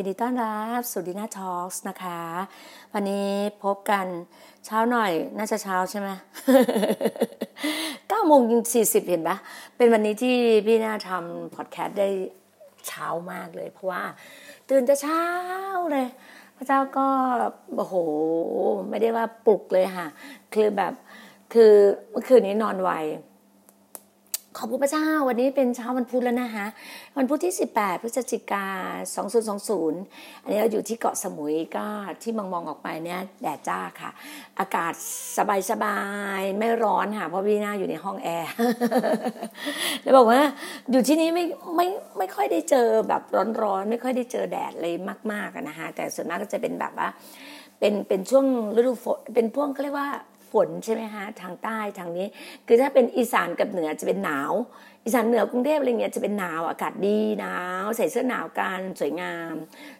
วัสดีค่ะยินดีต้อนรับสู่ดีน่าทอล์กนะคะ วันนี้พบกันเช้าหน่อยน่าจะเช้าใช่ไหมเก้าโมงสี่สิบเห็นปะเป็นวันนี้ที่พี่น่าทำพอดแคสต์ได้เช้ามากเลย เพราะว่าตื่นจะเช้าเลย พระเจ้าก็โอ้โห ไม่ได้ว่าปลุกเลยค่ะ คือแบบคือเมื่อคืนนี้นอนไว ขอบคุณพระเจ้าวันนี้เป็นเช้าวันพุธแล้วนะคะวันพุธที่ 18พฤศจิกา 2020 อันนี้เราอยู่ที่เกาะสมุยก็ที่มองมองออกไปเนี่ยแดดจ้าค่ะ อากาศสบายสบายไม่ร้อนค่ะเพราะพี่นาอยู่ในห้องแอร์แล้วบอกว่าอยู่ที่นี้ไม่ไม่ไม่ค่อยได้เจอแบบร้อนๆ ไม่ค่อยได้เจอแดดเลยมากๆนะคะแต่ส่วนมากก็จะเป็นแบบว่าเป็นเป็นช่วงฤดูฝนเป็นพ่วกเขาเรียกว่า ฝนใช่ไหมคะทางใต้ทางนี้ คือถ้าเป็นอีสานกับเหนือจะเป็นหนาว อีสานเหนือกรุงเทพอะไรเงี้ยจะเป็นหนาวอากาศดีหนาวใส่เสื้อหนาวกันสวยงาม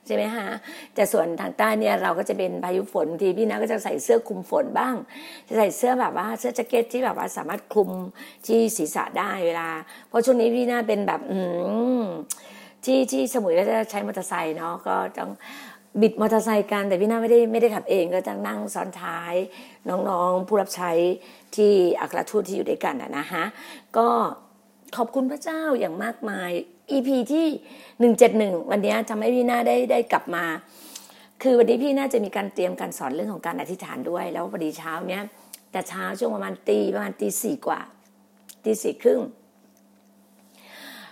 ใช่ไหมคะแต่ส่วนทางใต้เนี่ยเราก็จะเป็นพายุฝนทีพี่นะก็จะใส่เสื้อคลุมฝนบ้าง จะใส่เสื้อแบบว่าเสื้อแจ็คเก็ตที่แบบว่าสามารถคลุมที่ศีรษะได้เวลา เพราะช่วงนี้พี่น่าเป็นแบบอืที่ที่สมุยก็จะใช้มอเตอร์ไซค์เนาะก็ต้อง บิดมอเตอร์ไซค์กันแต่พี่นาไม่ได้ไม่ได้ขับเองก็จะนั่งซ้อนท้ายน้องๆผู้รับใช้ที่อัครทูตที่อยู่ด้วยกันนะฮะก็ขอบคุณพระเจ้าอย่างมากมาย EP ที่หนึ่งเจ็ดหนึ่งวันนี้ทำให้พี่นาได้ได้กลับมา คือวันนี้พี่น่าจะมีการเตรียมการสอนเรื่องของการอธิษฐานด้วย แล้วพอดีเช้าเนี้ยแต่เช้าช่วงประมาณตีประมาณตีสี่กว่าตีสี่ครึ่ง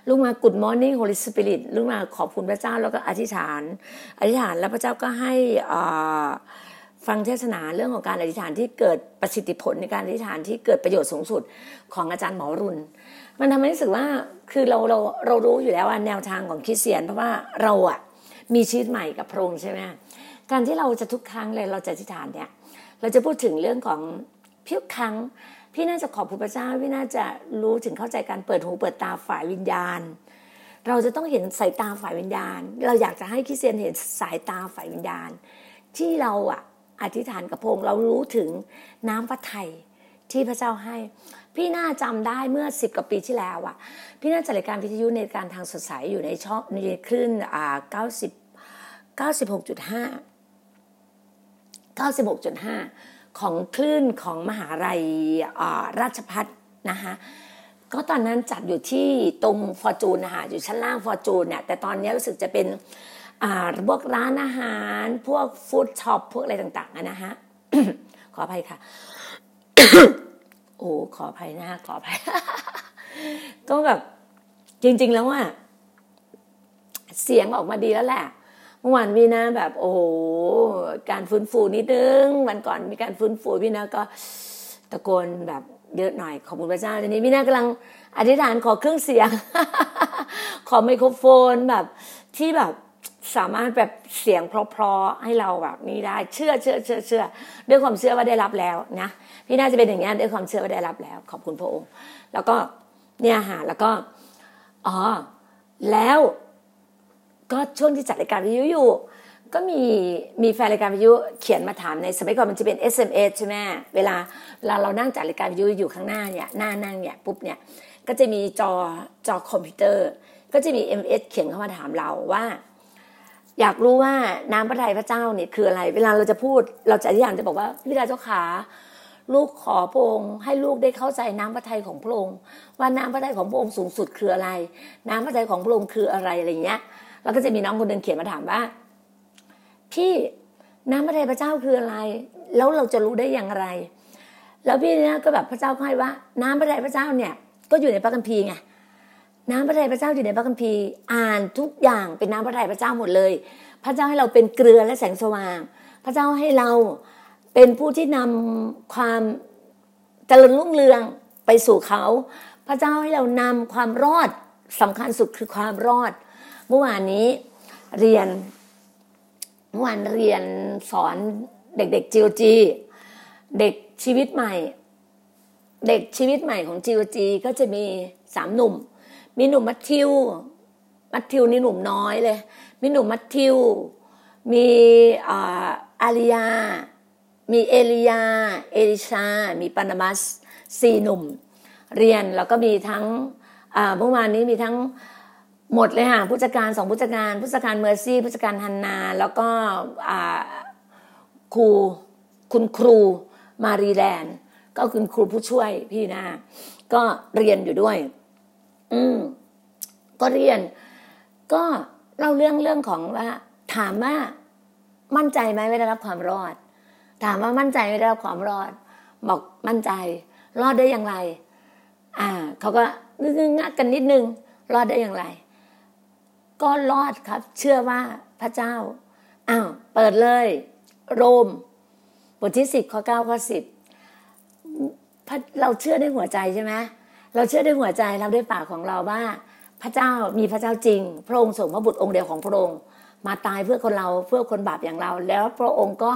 ลุกมา Good Morning Holy Spirit ลุกมาขอบคุณพระเจ้าแล้วก็อธิษฐาน อธิษฐานแล้วพระเจ้าก็ให้ฟังเทศนาเรื่องของการอธิษฐานที่เกิดประสิทธิผลในการอธิษฐานที่เกิดประโยชน์สูงสุดของอาจารย์หมอรุนมันทำให้รู้สึกว่าคือเราเราเรารู้อยู่แล้วว่าแนวทางของคริสเตียน เพราะว่าเราอะมีชีวิตใหม่กับพระองค์ใช่ไหมการที่เราจะทุกครั้งเลยเราจะอธิษฐานเนี่ยเราจะพูดถึงเรื่องของพิวครั้ง พี่น่าจะขอบคุณพระเจ้าพี่น่าจะรู้ถึงเข้าใจการเปิดหูเปิดตาฝ่ายวิญญาณ เราจะต้องเห็นสายตาฝ่ายวิญญาณ เราอยากจะให้คริสเตียนเห็นสายตาฝ่ายวิญญาณ ที่เราอะอธิษฐานกับพงเรารู้ถึงน้ำพระทัยที่พระเจ้าให้ พี่น่าจำได้เมื่อสิบกว่าปีที่แล้วอะพี่น่าจัดรายการวิทยุในการทางสดใสอยู่ในช่องในคลื่นอ่าเก้าสิบเก้าสิบหกจุดห้าเก้าสิบหกจุดห้า ของคลื่นของมหาลัยราชพัฒนะคะก็ตอนนั้นจัดอยู่ที่ตรงฟอร์จูนนะคะอยู่ชั้นล่างฟอร์จูนเนี่ยแต่ตอนนี้รู้สึกจะเป็นพวกร้านอาหาร พวกฟู้ดช็อปพวกอะไรต่างๆนะฮะขออภัยค่ะ โอ้ขออภัยนะขออภัย ก็แบบจริง ๆ แล้วว่าเสียงออกมาดีแล้วแหละ เมื่อวานพี่นะแบบโอ้โหการฟื้นฟูนิดนึงวันก่อนมีการฟื้นฟูพี่นะก็ตะโกนแบบเยอะหน่อยขอบคุณพระเจ้าทีนี้พี่นากำลังอธิษฐานขอเครื่องเสียง ขอไมโครโฟนแบบที่แบบสามารถแบบเสียงเพราะๆให้เราแบบนี้ได้เชื่อเชื่อเชื่อเชื่อด้วยความเชื่อว่าได้รับแล้วนะพี่น่าจะเป็นอย่างนี้ด้วยความเชื่อว่าได้รับแล้ว ขอบคุณพระองค์ แล้วก็เนี่ยหาแล้วก็อ๋อแล้ว ก็ช่วงที่จัดรายการวิทยุอยู่ ก็มีมีแฟนรายการวิทยุเขียนมาถามในสมัยก่อนมันจะเป็น SMS ใช่ไหมเวลาเวลาเรานั่งจัดรายการวิทยุอยู่ข้างหน้าเนี่ยหน้านั่งเนี่ยปุ๊บเนี่ยก็จะมีจอจอคอมพิวเตอร์ ก็จะมี MS เขียนเข้ามาถามเราว่า อยากรู้ว่าน้ำพระทัยพระเจ้าเนี่ยคืออะไร เวลาเราจะพูดเราจะอธิษฐานจะบอกว่าพี่ดาเจ้าขาลูกขอพระองค์ให้ลูกได้เข้าใจน้ำพระทัยของพระองค์ว่าน้ำพระทัยของพระองค์สูงสุดคืออะไร น้ำพระทัยของพระองค์คืออะไรอะไรเงี้ย แล้วก็จะมีน้องคนหนึ่งเขียนมาถามว่า พี่น้ำพระทัยพระเจ้าคืออะไร แล้วเราจะรู้ได้อย่างไร แล้วพี่เนี่ยก็แบบพระเจ้าให้ว่า น้ำพระทัยพระเจ้าเนี่ย ก็อยู่ในพระคัมภีร์ไงน้ำพระทัยพระเจ้าอยู่ในพระคัมภีร์อ่านทุกอย่างเป็นน้ำพระทัยพระเจ้าหมดเลย พระเจ้าให้เราเป็นเกลือและแสงสว่าง พระเจ้าให้เราเป็นผู้ที่นำความเจริญรุ่งเรืองไปสู่เขา พระเจ้าให้เรานำความรอดสำคัญสุดคือความรอด เมื่อวานนี้เรียน เมื่อวานเรียนสอนเด็กๆจีโอจีเด็กชีวิตใหม่ เด็กชีวิตใหม่ของจีโอจีก็จะมีสามหนุ่ม มีหนุ่มมัทธิว มัทธิวนี่หนุ่มน้อยเลย มีหนุ่มมัทธิว มีอาริยา มีเอลียา เอลิชา มีปานามัสสี่หนุ่ม เรียนแล้วก็มีทั้งเมื่อวานนี้มีทั้ง หมดเลยค่ะผู้จัดการสองผู้จัดการผู้จัดการเมอร์ซี่ผู้จัดการฮันนา แล้วก็ครูคุณครูมารีแลนด์ก็คุณครูผู้ช่วยพี่นาก็เรียนอยู่ด้วย อืมก็เรียน ก็เล่าเรื่องเรื่องของว่า ถามว่ามั่นใจไหมไม่ได้รับความรอด ถามว่ามั่นใจไม่ได้รับความรอด บอกมั่นใจ รอดได้อย่างไร อ่าเขาก็งึงงักกันนิดนึง รอดได้อย่างไร ก็รอดครับ เชื่อว่าพระเจ้าอ้าวเปิดเลย โรม บทที่สิบข้อเก้าข้อสิบเราเชื่อด้วยหัวใจใช่ไหมเราเชื่อด้วยหัวใจเราด้วยปากของเราว่า พระเจ้ามีพระเจ้าจริง พระองค์ส่งพระบุตรองค์เดียวของพระองค์มาตายเพื่อคนเราเพื่อคนบาปอย่างเรา แล้วพระองค์ก็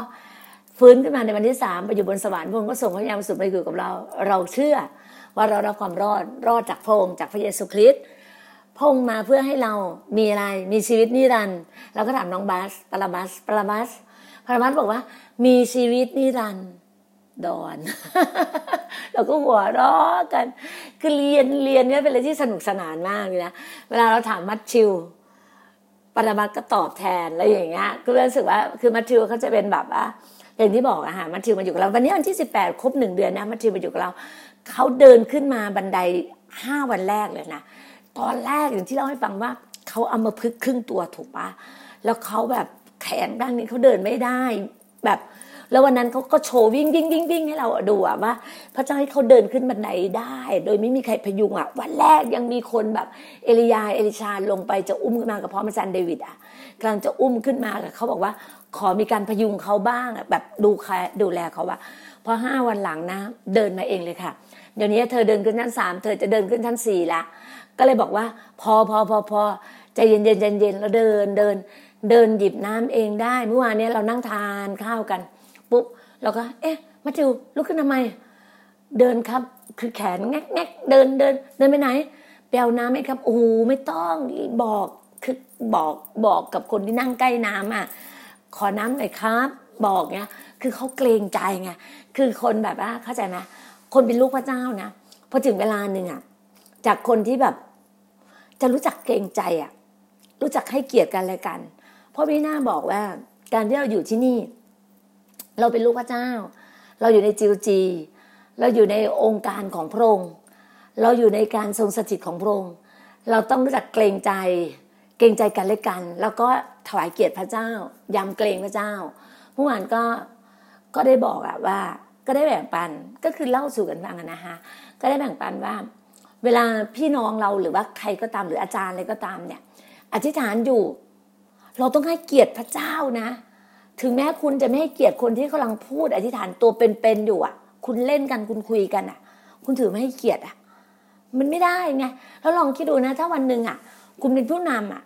ฟื้นขึ้นมาในวันที่สามไปอยู่บนสวรรค์พระองค์ก็ส่งพระยามสุดมาอยู่กับเรา เราเชื่อว่าเรารับความรอดรอดจากพระองค์จากพระเยซูคริสต์ พงมาเพื่อให้เรามีอะไร มีชีวิตนิรันดร์เราก็ถามน้องบาสปราบัสปราบัสปราบัสบอกว่า มีชีวิตนิรันด์ดอนเราก็หัวเราะกัน คือเรียนเรียนเนี่ยเป็นอะไรที่สนุกสนานมากเลยนะเวลาเราถามมัดชิวปรมัตก็ตอบแทนอะไรอย่างเงี้ยก็รู้สึกว่าคือมัทธิวเขาจะเป็นแบบว่าอย่างที่บอกอะฮะมัทธิวมาอยู่กับเราวันนี้วันที่สิบแปดครบหนึ่งเดือนนะมัทธิวมาอยู่กับเราเขาเดินขึ้นมาบันไดห้าวันแรกเลยนะ ตอนแรกอย่างที่เล่าให้ฟังว่าเขาเอามาพึกครึ่งตัวถูกปะแล้วเขาแบบแขนด้านนี้เขาเดินไม่ได้แบบแล้ววันนั้นเขาก็โชว์วิ่งวิ่งวิ่งวิ่งให้เราดูอะว่า พระเจ้าให้เขาเดินขึ้นบันไดได้ โดยไม่มีใครพยุงอะวันแรกยังมีคนแบบเอลียาเอลิชาลงไปจะอุ้มขึ้นมากับพ่อมาจันเดวิดอะกำลังจะอุ้มขึ้นมาเขาบอกว่า ขอมีการพยุงเขาบ้างแบบดูแคดูแลเขาว่าพอห้าวันหลังนะ เดินมาเองเลยค่ะ เดี๋ยวนี้เธอเดินขึ้นชั้นสามเธอจะเดินขึ้นชั้นสี่ละ ก็เลยบอกว่า พอพอพอพอใจเย็นเย็นเย็นเย็นแล้วเดินเดิน เดินหยิบน้ำเองได้ เมื่อวานนี้เรานั่งทานข้าวกัน ปุ๊บเราก็ เอ๊ะมาจิวลุกขึ้นทำไม เดินครับ คือแขนแงกแงกเดินเดิน เดินไปไหนเปลวน้ำไหมครับโอ้ไม่ต้องบอกคือบอกบอกกับคนที่นั่งใกล้น้ำอะ ขอน้ำหน่อยครับ บอกเนี้ยคือเขาเกรงใจไงคือคนแบบว่าเข้าใจไหมคนเป็นลูกพระเจ้านะพอถึงเวลาหนึ่งอะ จากคนที่แบบ จะรู้จักเกรงใจอะรู้จักให้เกียรติกันอะไรกัน เพราะพี่หน้าบอกว่า การที่เราอยู่ที่นี่ เราเป็นลูกพระเจ้า เราอยู่ในจิวจี เราอยู่ในองค์การของพระองค์เราอยู่ในการทรงสถิตของพระองค์เราต้องรู้จักเกรงใจ เกรงใจกันและกัน แล้วก็ถวายเกียรติพระเจ้ายำเกรงพระเจ้าเมื่อวานก็ก็ได้บอกอะว่า ก็ได้แบ่งปันก็คือเล่าสู่กันฟังนะคะก็ได้แบ่งปันว่า เวลาพี่น้องเราหรือว่าใครก็ตามหรืออาจารย์อะไรก็ตามเนี่ย อธิษฐานอยู่ เราต้องให้เกียรติพระเจ้านะ ถึงแม้คุณจะไม่ให้เกียรติคนที่กำลังพูด อธิษฐานตัวเป็นๆอยู่อะ คุณเล่นกันคุณคุยกันอะ คุณถือไม่ให้เกียรติอะ มันไม่ได้ไงแล้วลองคิดดูนะ ถ้าวันหนึ่งอะ คุณเป็นผู้นำอะ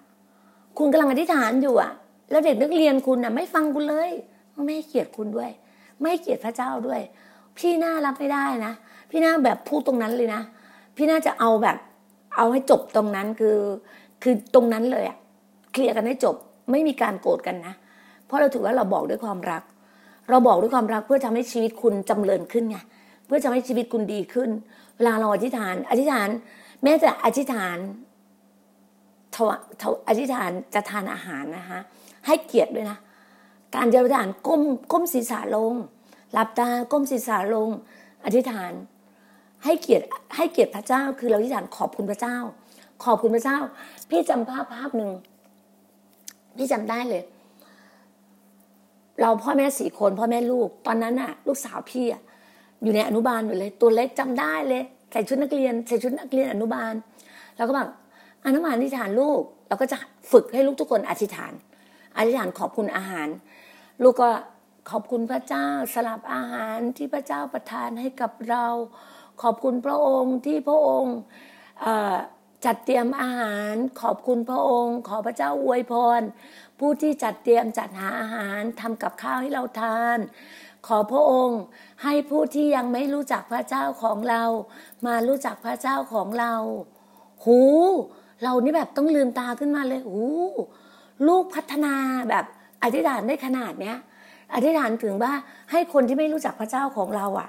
คุณกำลังอธิษฐานอยู่อะ แล้วเด็กนักเรียนคุณอะ ไม่ฟังคุณเลยไม่ให้เกียรติคุณด้วย ไม่ให้เกียรติพระเจ้าด้วย พี่น่ารับไม่ได้นะพี่น่าแบบพูดตรงนั้นเลยนะ พี่น่าจะเอาแบบ เอาให้จบตรงนั้นคือ คือตรงนั้นเลยอะเคลียร์กันให้จบ ไม่มีการโกรธกันนะ เพราะเราถือว่าเราบอกด้วยความรัก เราบอกด้วยความรักเพื่อทำให้ชีวิตคุณจำเริญขึ้นไงเพื่อทำให้ชีวิตคุณดีขึ้น เวลาเราอธิษฐาน อธิษฐาน แม้แต่อธิษฐานทวอธิษฐานจะทานอาหารนะคะให้เกียรติด้วยนะ การจะอธิษฐานก้มก้มศีรษะลงหลับตาก้มศีรษะลง อธิษฐาน ให้เกียรติให้เกียรติพระเจ้า คือเราอธิษฐานขอบคุณพระเจ้า ขอบคุณพระเจ้า พี่จำภาพภาพหนึ่งพี่จำได้เลย เราพ่อแม่สี่คนพ่อแม่ลูก ตอนนั้นน่ะ ลูกสาวพี่อะอยู่ในอนุบาลอยู่เลย ตัวเล็กจำได้เลยใส่ชุดนักเรียนใส่ชุดนักเรียนอนุบาล แล้วก็แบบอนุบาลอธิษฐานลูก เราก็จะฝึกให้ลูกทุกคนอธิษฐาน อธิษฐานขอบคุณอาหาร ลูกก็ขอบคุณพระเจ้าสลับอาหารที่พระเจ้าประทานให้กับเรา ขอบคุณพระองค์ที่พระองค์จัดเตรียมอาหาร ขอบคุณพระองค์ ขอพระเจ้าอวยพร ผู้ที่จัดเตรียมจัดหาอาหารทำกับข้าวให้เราทาน ขอพระองค์ให้ผู้ที่ยังไม่รู้จักพระเจ้าของเรา มารู้จักพระเจ้าของเรา หู เรานี่แบบต้องลืมตาขึ้นมาเลยหูลูกพัฒนาแบบอธิษฐานได้ขนาดเนี้ยอธิษฐานถึงว่าให้คนที่ไม่รู้จักพระเจ้าของเราอะ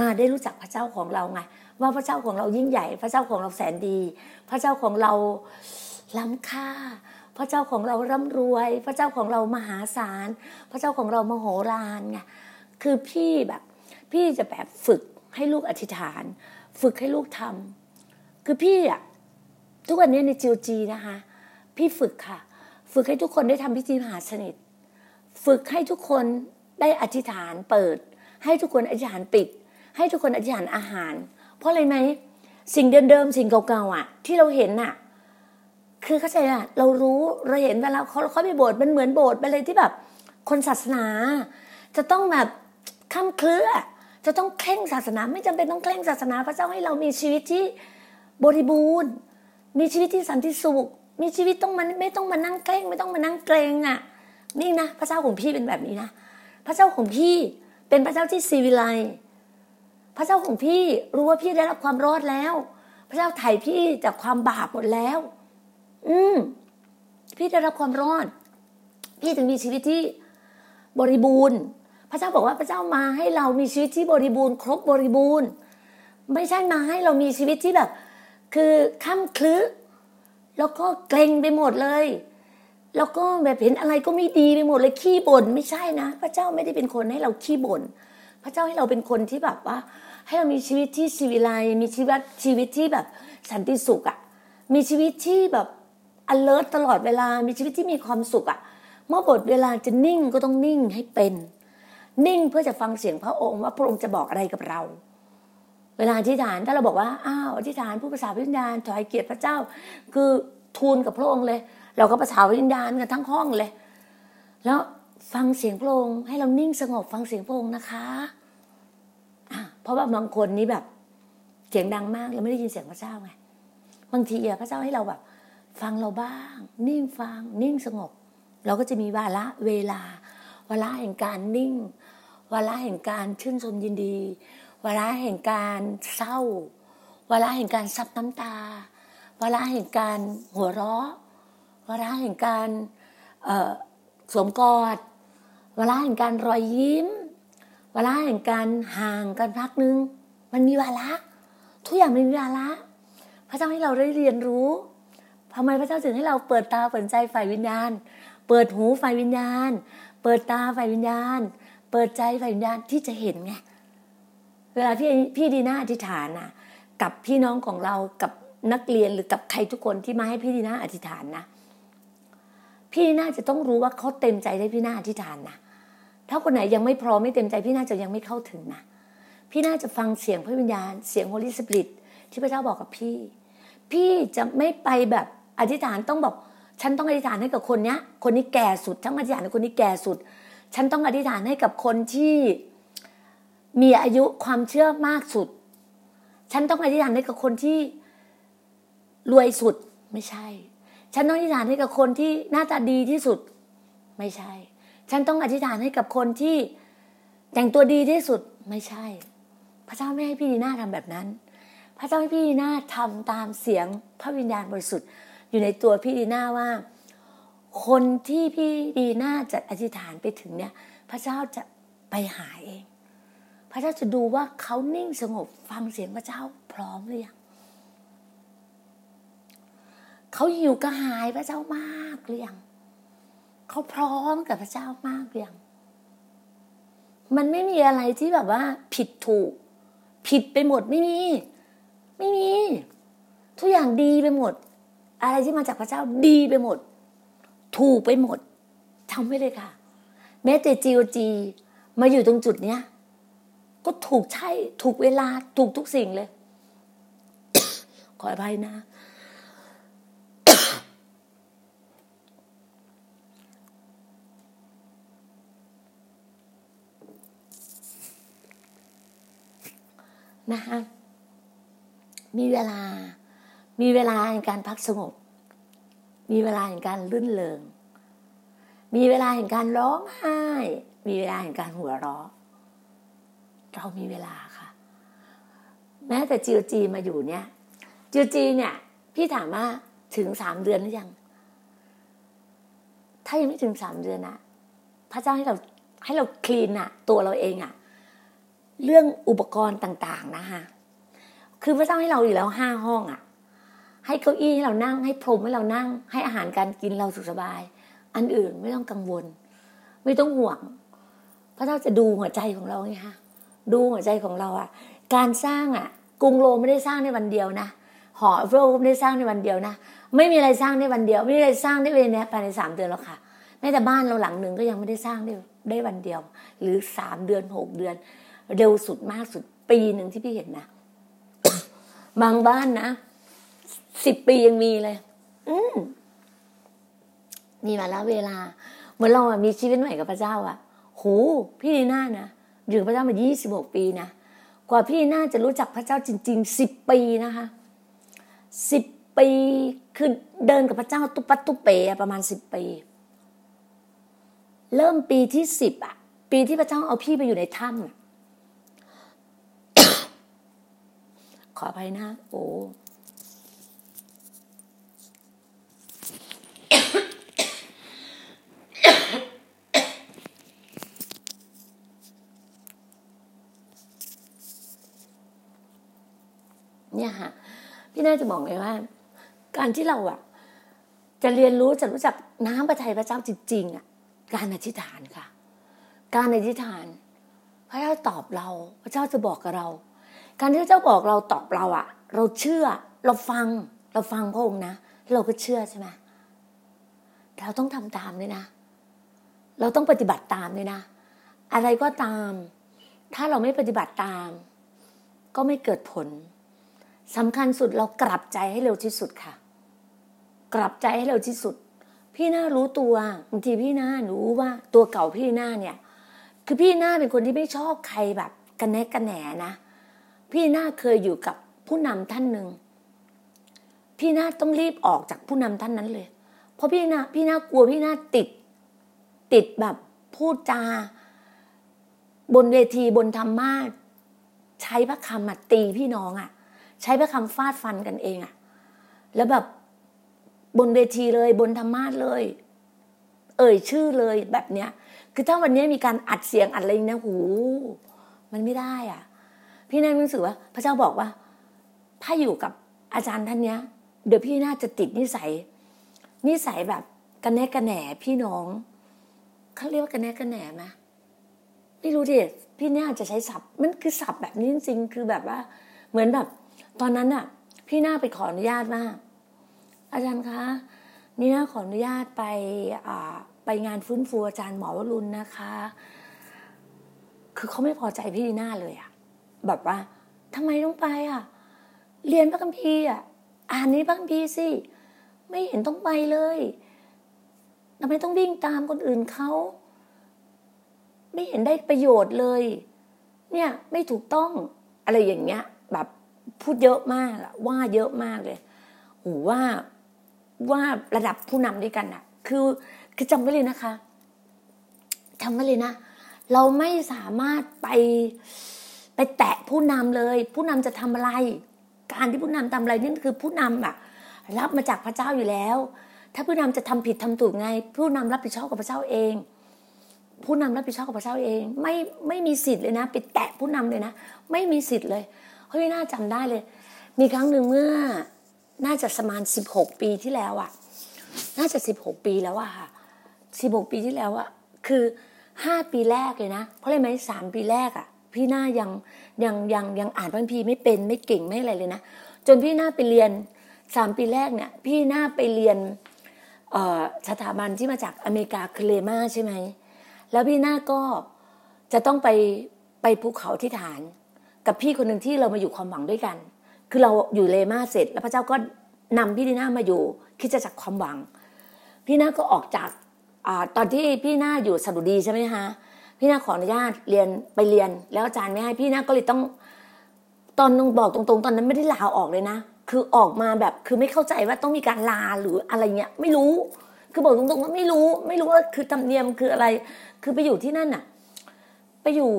มาได้รู้จักพระเจ้าของเราไงว่าพระเจ้าของเรายิ่งใหญ่ พระเจ้าของเราแสนดี พระเจ้าของเราล้ำค่า พระเจ้าของเราร่ำรวย พระเจ้าของเรามหาศาล พระเจ้าของเรามโหฬารไงคือพี่แบบพี่จะแบบฝึกให้ลูกอธิษฐาน ฝึกให้ลูกทำคือพี่อะทุกวันนี้ในจิวจีนะคะ พี่ฝึกค่ะ ฝึกให้ทุกคนได้ทำพิธีมหาสนิท ฝึกให้ทุกคนได้อธิษฐานเปิด ให้ทุกคนอธิษฐานปิด ให้ทุกคนอธิษฐานอาหาร เพราะอะไรไหมสิ่งเดิมๆสิ่งเก่าๆอะ ที่เราเห็นอะ คือเข้าใจอะเรารู้เราเห็นเวลาเขาเขาไปโบสถ์มันเหมือนโบสถ์ไปเลยที่แบบ คนศาสนา จะต้องแบบข้ามเคลือจะต้องเคร่งศาสนา ไม่จำเป็นต้องเคร่งศาสนา พระเจ้าให้เรามีชีวิตที่บริบูรณ์ มีชีวิตที่สันติสุข มีชีวิตต้องมันไม่ต้องมานั่งเคร่ง ไม่ต้องมานั่งเกรงอะ นี่นะพระเจ้าของพี่เป็นแบบนี้นะพระเจ้าของพี่เป็นพระเจ้าที่ซีวิไล พระเจ้าของพี่รู้ว่าพี่ได้รับความรอดแล้ว พระเจ้าไถ่พี่จากความบาปหมดแล้ว อืมพี่ได้รับความรอด พี่ถึงมีชีวิตที่บริบูรณ์ พระเจ้าบอกว่าพระเจ้ามาให้เรามีชีวิตที่บริบูรณ์ครบบริบูรณ์ ไม่ใช่มาให้เรามีชีวิตที่แบบ คือข้ามคลึแล้วก็เกรงไปหมดเลย แล้วก็แบบเห็นอะไรก็ไม่ดีไปหมดเลยขี้บ่นไม่ใช่นะ พระเจ้าไม่ได้เป็นคนให้เราขี้บ่นพระเจ้าให้เราเป็นคนที่แบบว่า ให้เรามีชีวิตที่ชีวิไลมีชีวิตชีวิตที่แบบสันติสุขอะ่ะมีชีวิตที่แบบ alert ตลอดเวลา มีชีวิตที่มีความสุขอะ่ะ เมื่อบทเวลาจะนิ่งก็ต้องนิ่งให้เป็น นิ่งเพื่อจะฟังเสียงพระองค์ว่าพระองค์จะบอกอะไรกับเรา เวลาอธิษฐานถ้าเราบอกว่าอ้าวอธิษฐานผู้ประสาวิญญาณถอยเกียรติพระเจ้า คือทูลกับพระองค์เลย เราก็ประสาวิญญาณกันทั้งห้องเลย แล้วฟังเสียงพระองค์ให้เรานิ่งสงบฟังเสียงพระองค์นะคะ เพราะว่าบางคนนี้แบบเสียงดังมากเราไม่ได้ยินเสียงพระเจ้าไงบางทีพระเจ้าให้เราแบบ ฟังเราบ้าง นิ่งฟัง นิ่งสงบ เราก็จะมีวาระเวลาวาระแห่งการนิ่ง วาระแห่งการชื่นชมยินดี วาระแห่งการเศร้า วาระแห่งการซับน้ำตา วาระแห่งการหัวเราะ วาระแห่งการสวมกอด วาระแห่งการรอยยิ้ม วาระแห่งการห่างกันพักนึง มันมีวาระทุกอย่างมันมีวาระพระเจ้าให้เราได้เรียนรู้ทำไมพระเจ้าถึงให้เราเปิดตาเปิดใจฝ่ายวิญญาณ เปิดหูฝ่ายวิญญาณ เปิดตาฝ่ายวิญญาณ เปิดใจฝ่ายวิญญาณที่จะเห็นไงเวลาพี่พี่ดีน่าอธิษฐานนะกับพี่น้องของเรากับนักเรียนหรือกับใครทุกคนที่มาให้พี่ดีน่าอธิษฐานนะพี่น่าจะต้องรู้ว่าเขาเต็มใจได้พี่น่าอธิษฐานนะ ถ้าคนไหนยังไม่พร้อมไม่เต็มใจ พี่น่าจะยังไม่เข้าถึงนะพี่น่าจะฟังเสียงพระวิญญาณเสียงโฮลิสปิริตที่พระเจ้าบอกกับพี่ พี่จะไม่ไปแบบอธิษฐานต้องบอกฉันต้องอธิษฐานให้กับคนเนี้ย คนนี้แก่สุดทั้งอธิษฐานให้คนนี้แก่สุด ฉันต้องอธิษฐานให้กับคนที่มีอายุความเชื่อมากสุด ฉันต้องอธิษฐานให้กับคนที่รวยสุดไม่ใช่ ฉันต้องอธิษฐานให้กับคนที่หน้าตาดีที่สุด ไม่ใช่ ฉันต้องอธิษฐานให้กับคนที่แต่งตัวดีที่สุดไม่ใช่ พระเจ้าไม่ให้พี่ดีนาทำแบบนั้น พระเจ้าให้พี่ดีนาทำตามเสียงพระวิญญาณบริสุทธิ์อยู่ในตัวพี่ดีนาว่า คนที่พี่ดีนาจะอธิษฐานไปถึงเนี่ย พระเจ้าจะไปหาเอง พระเจ้าจะดูว่าเขานิ่งสงบฟังเสียงพระเจ้าพร้อมหรือยังเขาหิวกระหายพระเจ้ามากหรือยัง เขาพร้อมกับพระเจ้ามากอยังมันไม่มีอะไรที่แบบว่า ผิดถูก ผิดไปหมดไม่มี ไม่มี ทุกอย่างดีไปหมด อะไรที่มาจากพระเจ้าดีไปหมด ถูกไปหมดทำไม่เลยค่ะ แม้แต่จีโอจีมาอยู่ตรงจุดเนี้ยก็ถูกใช่ ถูกเวลา ถูกทุกสิ่งเลย ขออภัยนะ นะคะมีเวลา มีเวลาในการพักสงบ มีเวลาในการลื่นเลงมีเวลาแห่งการร้องไห้ มีเวลาแห่งการหัวเราะ เรามีเวลาค่ะ แม้แต่จีโอจีมาอยู่เนี่ยจีโอจีเนี่ย พี่ถามว่าถึงสามเดือนหรือยัง ถ้ายังไม่ถึงสามเดือนนะพระเจ้าให้เราให้เราคลีนอะตัวเราเองอะ เรื่องอุปกรณ์ต่างๆนะคะคือพระเจ้าให้เราอยู่แล้วห้าห้องอะให้เก้าอี้ให้เรานั่ง ให้พรมให้เรานั่ง ให้อาหารการกินเราสุขสบาย อันอื่นไม่ต้องกังวล ไม่ต้องห่วง พระเจ้าจะดูหัวใจของเราไงคะดูหัวใจของเราอะ การสร้างอะ กรุงโรมไม่ได้สร้างในวันเดียวนะหอเฟลไม่ได้สร้างในวันเดียวนะไม่มีอะไรสร้างในวันเดียว ไม่มีอะไรสร้างได้เลยเนี่ยภายในสามเดือนแล้วค่ะแม้แต่บ้านเราหลังหนึ่งก็ยังไม่ได้สร้างได้ได้วันเดียว หรือสามเดือนหกเดือน เร็วสุดมากสุดปีหนึ่งที่พี่เห็นนะ บางบ้านนะสิบปียังมีเลย อืมมีมาแล้วเวลา เหมือนเราอะมีชีวิตใหม่กับพระเจ้าอะโหพี่นีน่านะอยู่พระเจ้ามายี่สิบหกปีนะกว่าพี่น่าจะรู้จักพระเจ้าจริงๆสิบปีนะคะสิบปีคือเดินกับพระเจ้าตุปัตตุเปประมาณสิบปี เริ่มปีที่สิบอะปีที่พระเจ้าเอาพี่ไปอยู่ในถ้ำ ขออภัยนะโอ้เนี่ยค่ะพี่น่าจะบอกเลยว่า การที่เราอะจะเรียนรู้จะรู้จักน้ำพระทัยพระเจ้าจริงๆอะการอธิษฐานค่ะ การอธิษฐาน พระเจ้าตอบเรา พระเจ้าจะบอกกับเรา การที่เจ้าบอกเราตอบเราอะเราเชื่อ เราฟัง เราฟังพระองค์นะเราก็เชื่อใช่ไหมเราต้องทำตามด้วยนะ เราต้องปฏิบัติตามด้วยนะ อะไรก็ตาม ถ้าเราไม่ปฏิบัติตาม ก็ไม่เกิดผลสำคัญสุดเรากลับใจให้เร็วที่สุดค่ะ กลับใจให้เร็วที่สุด พี่หน้ารู้ตัวบางทีพี่หน้ารู้ว่าตัวเก่าพี่หน้าเนี่ย คือพี่หน้าเป็นคนที่ไม่ชอบใครแบบกันแนกกันแหนนะ พี่นาเคยอยู่กับผู้นำท่านหนึ่ง พี่นาต้องรีบออกจากผู้นำท่านนั้นเลย เพราะพี่นาพี่นากลัวพี่นาติด ติดแบบพูดจา บนเวทีบนธรรมาใช้พระคำมาตีพี่น้องอะ่ะ ใช้พระคำฟาดฟันกันเองอะแล้วแบบบนเวทีเลยบนธรรมาเลย เอ่ยชื่อเลยแบบเนี้ย คือถ้าวันนี้มีการอัดเสียงอัดอะไรนะหู มันไม่ได้อะ พี่นั่นรู้สึกว่า พระเจ้าบอกว่า ถ้าอยู่กับอาจารย์ท่านเนี้ย เดี๋ยวพี่น่าจะติดนิสัย นิสัยแบบกันแนกันแหนพี่น้องเขาเรียกว่ากันแนกันแหนไหมไม่รู้ดิพี่เนี่ยจะใช้ศัพท์ มันคือศัพท์แบบนี้จริงคือแบบว่า เหมือนแบบ ตอนนั้นอะพี่นาไปขออนุญาตว่าอาจารย์คะนี่นาขออนุญาตไปไปงานฟื้นฟูอาจารย์หมอวรุณนะคะ คือเขาไม่พอใจพี่นาเลยอะ แบบว่าทำไมต้องไปอะ เรียนพระคัมภีร์อะอ่านนี้พระคัมภีร์สิไม่เห็นต้องไปเลยทำไมต้องวิ่งตามคนอื่นเขาไม่เห็นได้ประโยชน์เลย เนี่ยไม่ถูกต้องอะไรอย่างเงี้ย แบบพูดเยอะมากว่าเยอะมากเลยโอ้ว่าว่าระดับผู้นำด้วยกันอะคือคือจำไว้เลยนะคะจำไว้เลยนะ เราไม่สามารถไป ไปแตะผู้นำเลย ผู้นำจะทำอะไร การที่ผู้นำทำอะไรนี่คือผู้นำอะรับมาจากพระเจ้าอยู่แล้ว ถ้าผู้นำจะทำผิดทำถูกไง ผู้นำรับผิดชอบกับพระเจ้าเอง ผู้นำรับผิดชอบกับพระเจ้าเอง ไม่ไม่มีสิทธิ์เลยนะไปแตะผู้นำเลยนะ ไม่มีสิทธิ์เลยเฮ้ยน่าจำได้เลย มีครั้งหนึ่งเมื่อน่าจะสมานสิบหกปีที่แล้วอะน่าจะสิบหกปีแล้วอะค่ะสิบหกปีที่แล้วอะคือห้าปีแรกเลยนะ เพราะอะไรไหมสามปีแรกอะ พี่หน้ายังยังยังยังอ่านพันพีไม่เป็นไม่เก่งไม่อะไรเลยนะจนพี่หน้าไปเรียนสามปีแรกเนี่ย พี่หน้าไปเรียนสถาบันที่มาจากอเมริกาคือเลมาใช่ไหมแล้วพี่หน้าก็จะต้องไปไปภูเขาที่ฐาน กับพี่คนหนึ่งที่เรามาอยู่ความหวังด้วยกัน คือเราอยู่เลมาเสร็จ แล้วพระเจ้าก็นำพี่ดีน่ามาอยู่คิดจะจักความหวัง พี่หน่าก็ออกจากอตอนที่พี่หน่าอยู่สดุดีใช่ไหมคะ พี่นาขออนุญาตเรียนไปเรียน แล้วอาจารย์ไม่ให้พี่นาก็เลยต้อง ตอนต้องบอกตรงๆ ตอนนั้นไม่ได้ลาออกเลยนะ คือออกมาแบบคือไม่เข้าใจว่าต้องมีการลาหรืออะไรเงี้ยไม่รู้ คือบอกตรงๆว่าไม่รู้ ไม่รู้ว่าคือธรรมเนียมคืออะไร คือไปอยู่ที่นั่นอะไปอยู่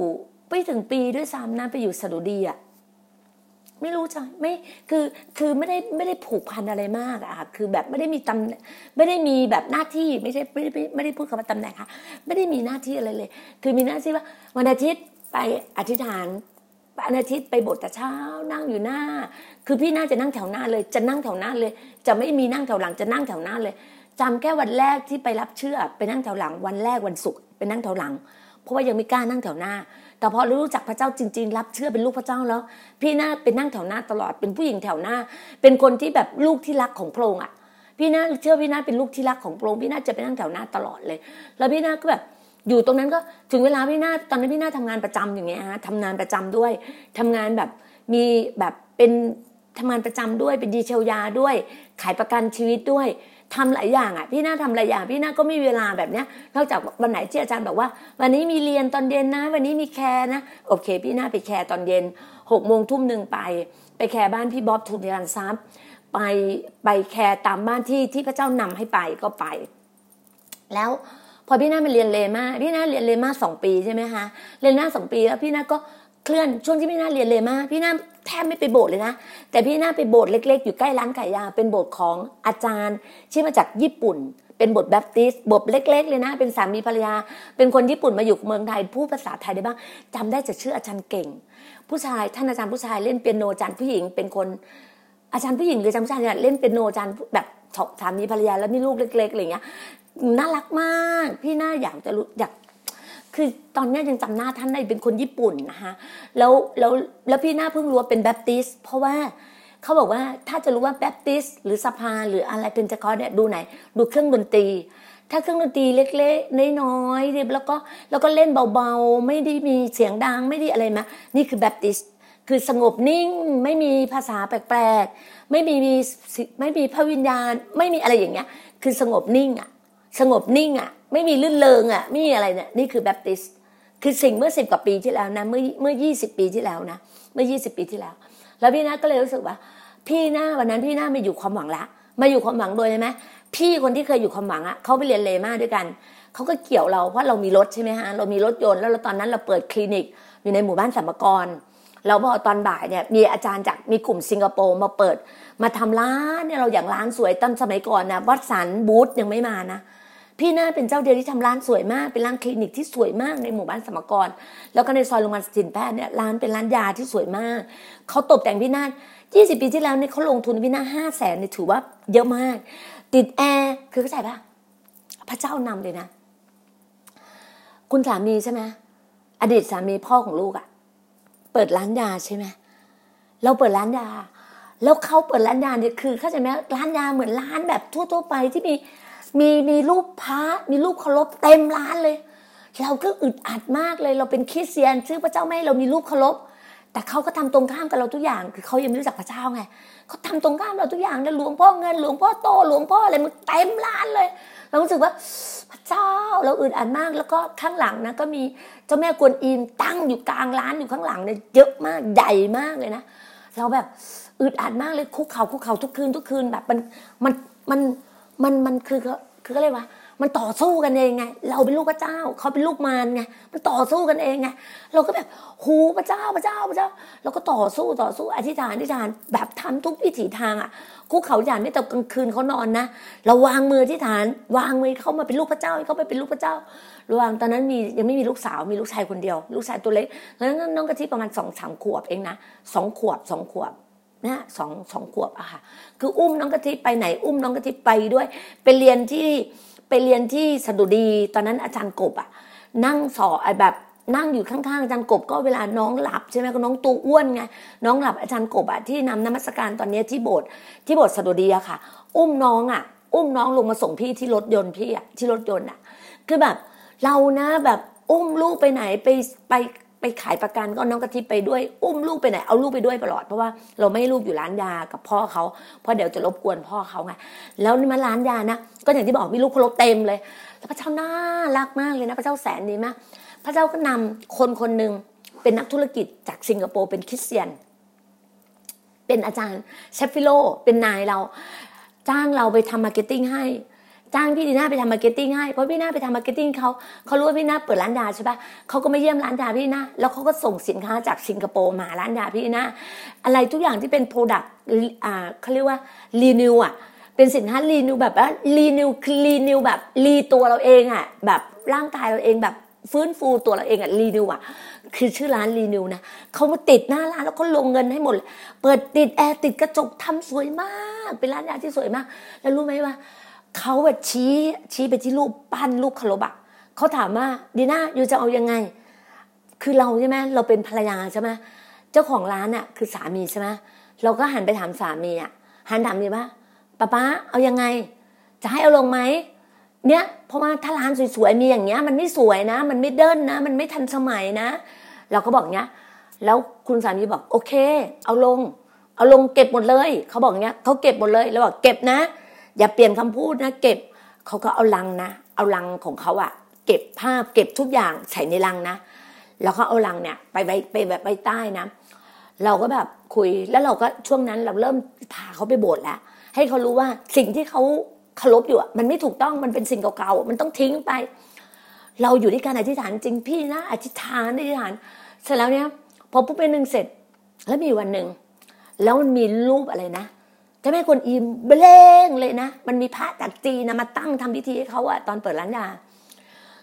ไปถึงปีด้วยซ้ำนะไปอยู่สดุดีอะ ไม่รู้จังไม่คือคือไม่ได้ไม่ได้ผูกพันอะไรมากอะคือแบบไม่ได้มีตำไม่ได้มีแบบหน้าที่ไม่ใช่ไม่ได้ไม่ได้พูดคำว่าตำแหน่งค่ะไม่ได้มีหน้าที่อะไรเลย คือมีหน้าที่ว่าวันอาทิตย์ไปอธิษฐานวันอาทิตย์ไปโบสถ์แต่เช้านั่งอยู่หน้า คือพี่น่าจะนั่งแถวหน้าเลย จะนั่งแถวหน้าเลย จะไม่มีนั่งแถวหลังจะนั่งแถวหน้าเลยจำแค่วันแรกที่ไปรับเชื่อไปนั่งแถวหลังวันแรกวันศุกร์ไปนั่งแถวหลัง เพราะว่ายังไม่กล้านั่งแถวหน้า แต่พอรู้จักพระเจ้าจริง ๆ รับเชื่อเป็นลูกพระเจ้าแล้ว พี่น่าเป็นนั่งแถวหน้าตลอดเป็นผู้หญิงแถวหน้า เป็นคนที่แบบลูกที่รักของพระองค์อะพี่น่าเชื่อพี่น่าเป็นลูกที่รักของพระองค์พี่น่าจะไปนั่งแถวหน้าตลอดเลย แล้วพี่น่าก็แบบอยู่ตรงนั้นก็ถึงเวลาพี่นาตอนนั้นพี่นาทำงานประจำอย่างเงี้ยฮะทำงานประจำด้วยทำงานแบบมีแบบเป็นทำงานประจำด้วยเป็นดีเชลยาด้วย ขายประกันชีวิตด้วย ทำหลายอย่างอะพี่นาทำหลายอย่างพี่นาก็ไม่มีเวลาแบบเนี้ยนอกจากวันไหนที่อาจารย์บอกว่า วันนี้มีเรียนตอนเย็นนะ วันนี้มี care นะโอเค พี่นาไป care ตอนเย็นหกโมงทุ่มหนึ่งไป ไป care บ้านพี่บ๊อบทุนยานซับไปไป care ตามบ้านที่ที่พระเจ้านำให้ไปก็ไป แล้วพอพี่นามาเรียน Rhema พี่นาเรียน Rhema สองปีใช่ไหมคะเรียนหน้าสองปีแล้วพี่นาก็เคลื่อนช่วงที่พี่นาเรียน Rhema พี่นา แทบไม่ไปโบสถ์เลยนะ แต่พี่นาไปโบสถ์เล็ก ๆ อยู่ใกล้ร้านไก่ยา เป็นโบสถ์ของอาจารย์ที่มาจากญี่ปุ่น เป็นบทแบปติสบทเล็ก ๆ เลยนะ เป็นสามีภรรยา เป็นคนญี่ปุ่นมาอยู่เมืองไทยพูดภาษาไทยได้บ้างจำได้จะชื่ออาจารย์เก่ง ผู้ชายท่านอาจารย์ผู้ชายเล่นเปียโนอาจารย์ผู้หญิง เป็นคนอาจารย์ผู้หญิงหรืออาจารย์ผู้ชายเนี่ยเล่นเปียโนอาจารย์แบบสามีภรรยาแล้วมีลูกเล็กๆอะไรเงี้ยน่ารักมาก พี่น่าอยากจะรู้อยาก คือตอนนี้ยังจำหน้าท่านได้เป็นคนญี่ปุ่นนะคะแล้วแล้วแล้วพี่หน่าเพิ่งรู้ว่าเป็นแบปติสเพราะว่าเขาบอกว่าถ้าจะรู้ว่าแบปติสหรือสภาหรืออะไรเป็นจะคอเนี่ยดูไหน ดูเครื่องดนตรี ถ้าเครื่องดนตรีเล็กๆน้อยๆแล้วก็แล้วก็เล่นเบาๆ ไม่ได้มีเสียงดังไม่ได้อะไรมานี่คือแบปติสคือสงบนิ่งไม่มีภาษาแปลกๆ ไม่มีมีไม่มีพระวิญญาณ ไม่มีอะไรอย่างเงี้ย คือสงบนิ่งอะสงบนิ่งอะ ไม่มีลื่นเลงอะไม่มีอะไรเนี่ยนี่คือแบปติสคือสิ่งเมื่อสิบกว่าปีที่แล้วนะเมื่อเมื่อยี่สิบปีที่แล้วนะเมื่อยี่สิบปีที่แล้ว แล้วพี่นาก็เลยรู้สึกว่า พี่หน้าวันนั้นพี่หน้ามาอยู่ความหวังละ มาอยู่ความหวังโดยใช่ไหมพี่คนที่เคยอยู่ความหวังอะเขาไปเรียนเลมาด้วยกันเขาก็เกี่ยวเราเพราะเรามีรถใช่ไหมฮะเรามีรถยนต์แล้วตอนนั้นเราเปิดคลินิกอยู่ในหมู่บ้านสัมมกรแล้วพอตอนบ่ายเนี่ยมีอาจารย์จากมีกลุ่มสิงคโปร์มาเปิด มาทำร้านเนี่ยเราอย่างร้านสวยตั้งสมัยก่อนนะวัดสันบูธยังไม่มานะ พี่น่าเป็นเจ้าเดียวที่ทำร้านสวยมาก เป็นร้านคลินิกที่สวยมากในหมู่บ้านสมกร แล้วก็ในซอยโรงพยาบาลสินแพทย์เนี่ยร้านเป็นร้านยาที่สวยมาก เขาตกแต่งพี่นายี่สิบปีที่แล้วเนี่ยเขาลงทุนพี่นาห้าแสนเนี่ยถือว่าเยอะมาก ติดแอร์คือเข้าใจปะพระเจ้านำเลยนะ คุณสามีใช่ไหมอดีตสามีพ่อของลูกอะ เปิดร้านยาใช่ไหมเราเปิดร้านยา แล้วเขาเปิดร้านยาเนี่ยคือเข้าใจไหมร้านยาเหมือนร้านแบบทั่วๆไปที่มี มีมีรูปพระมีรูปเคารพเต็มร้านเลย เราก็อึดอัดมากเลย เราเป็นคริสเตียนชื่อพระเจ้าไม่เรามีรูปเคารพแต่เขาก็ทำตรงข้ามกับเราทุกอย่าง คือเขายังไม่รู้จักพระเจ้าไงเขาทำตรงข้ามเราทุกอย่างนะหลวงพ่อเงินหลวงพ่อโตหลวงพ่ออะไรมันเต็มร้านเลย เรารู้สึกว่าพระเจ้าเราอึดอัดมากแล้วก็ข้างหลังนะก็มีเจ้าแม่กวนอิมตั้งอยู่กลางร้านอยู่ข้างหลังเนี่ยเยอะมากใหญ่มากเลยนะเราแบบอึดอัดมากเลยคุกเข่าคุกเข่าทุกคืนทุกคืนแบบมันมันมัน มันมันคือคือก็เลยว่า มันต่อสู้กันเองไง เราเป็นลูกพระเจ้าเขาเป็นลูกมารไงมันต่อสู้กันเองไงเราก็แบบหูพระเจ้าพระเจ้าพระเจ้า เราก็ต่อสู้ต่อสู้อธิษฐานอธิษฐานแบบทำทุกวิถีทางอะคุกเขาหยานไม่แต่กลางคืนเขานอนนะเราวางมืออธิษฐาน วางมือเขามาเป็นลูกพระเจ้าเขาไปเป็นลูกพระเจ้าระหว่างตอนนั้นมียังไม่มีลูกสาวมีลูกชายคนเดียว ลูกชายตัวเล็กแล้วน้องกะทิประมาณสองสามขวบเองนะสองขวบสองขวบ นะสองสองขวบอะค่ะ คืออุ้มน้องกะทิไปไหน อุ้มน้องกะทิไปด้วย ไปเรียนที่ไปเรียนที่สดุดี ตอนนั้นอาจารย์กบอะนั่งสอแบบนั่งอยู่ข้างๆอาจารย์กบก็เวลาน้องหลับใช่ไหมก็น้องตูอ้วนไงน้องหลับอาจารย์กบอะที่นำนมัสการตอนนี้ที่โบสถ์ที่โบสถ์สดุดีอะค่ะ อุ้มน้องอะอุ้มน้องลงมาส่งพี่ที่รถยนต์พี่อะที่รถยนต์อะคือแบบเรานะแบบอุ้มลูกไปไหนไปไป ไปขายประกันก็น้องกะทิไปด้วย อุ้มลูกไปไหนเอาลูกไปด้วยตลอดเพราะว่าเราไม่ให้ลูกอยู่ร้านยากับพ่อเขาเพราะเดี๋ยวจะรบกวนพ่อเขาไงแล้วนี่มาร้านยานะก็อย่างที่บอกมีลูกเขารเต็มเลย แล้วพระเจ้าน่ารักมากเลยนะ พระเจ้าแสนดีมากพระเจ้าก็นำคนคนหนึ่งเป็นนักธุรกิจจากสิงคโปร์เป็นคริสเตียน เป็นอาจารย์เชฟฟิโลเป็นนายเรา จ้างเราไปทำ marketing ให้ จ้างพี่ดีน่าไปทำ marketing ให้เพราะพี่น่าไปทำ marketing เขาเขารู้ว่าพี่น่าเปิดร้านยาใช่ปะเขาก็มาเยี่ยมร้านยาพี่น่าแล้วเขาก็ส่งสินค้าจากสิงคโปร์มาร้านยาพี่น่าอะไรทุกอย่างที่เป็น product อ่าเขาเรียกว่า renew อะเป็นสินค้า renew แบบว่า renew คือ renew แบบ re ตัวเราเองอะแบบร่างกายเราเองแบบฟื้นฟูตัวเราเองอะ renew อะคือชื่อร้าน renew นะเขามาติดหน้าร้านแล้วก็ลงเงินให้หมด เปิดติดแอร์ติดกระจกทำสวยมาก เป็นร้านยาที่สวยมาก แล้วรู้ไหมว่า เขาแบบชี้ชี้ไปที่รูปปั้นรูปคารบอะเขาถามว่าดีน่าอยู่จะเอายังไง คือเราใช่ไหมเราเป็นภรรยาใช่ไหมเจ้าของร้านอะคือสามีใช่ไหมเราก็หันไปถามสามีอะหันถามดีว่าป้าป้าเอายังไง จะให้เอาลงไหมเนี่ยเพราะว่าถ้าร้านสวยๆมีอย่างเงี้ย มันไม่สวยนะ มันไม่เดินนะ มันไม่ทันสมัยนะ เราก็บอกเงี้ย แล้วคุณสามีบอกโอเค เอาลง เอาลงเก็บหมดเลย เขาบอกเงี้ยเขาเก็บหมดเลยเราบอกเก็บนะ อย่าเปลี่ยนคำพูดนะเก็บเขาก็เอาลังนะ เอาลังของเขาอะเก็บภาพเก็บทุกอย่างใส่ในลังนะ แล้วก็เอาลังเนี่ยไปไว้ไปแบบไปใต้นะ เราก็แบบคุยแล้วเราก็ช่วงนั้นเราเริ่มพาเขาไปโบสถ์แล้วให้เขารู้ว่าสิ่งที่เขาเคารพอยู่มันไม่ถูกต้องมันเป็นสิ่งเก่าๆมันต้องทิ้งไป เราอยู่ที่การอธิษฐานจริงพี่นะอธิษฐานอธิษฐานเสร็จแล้วเนี้ยพอปุ๊บเป็นหนึ่งเสร็จ แล้วมีวันหนึ่งแล้วมันมีรูปอะไรนะ จ้าแม่กวนอิมเบลงเลยนะ มันมีพระจากจีนนะมาตั้งทำพิธีให้เขาอะตอนเปิดร้านยา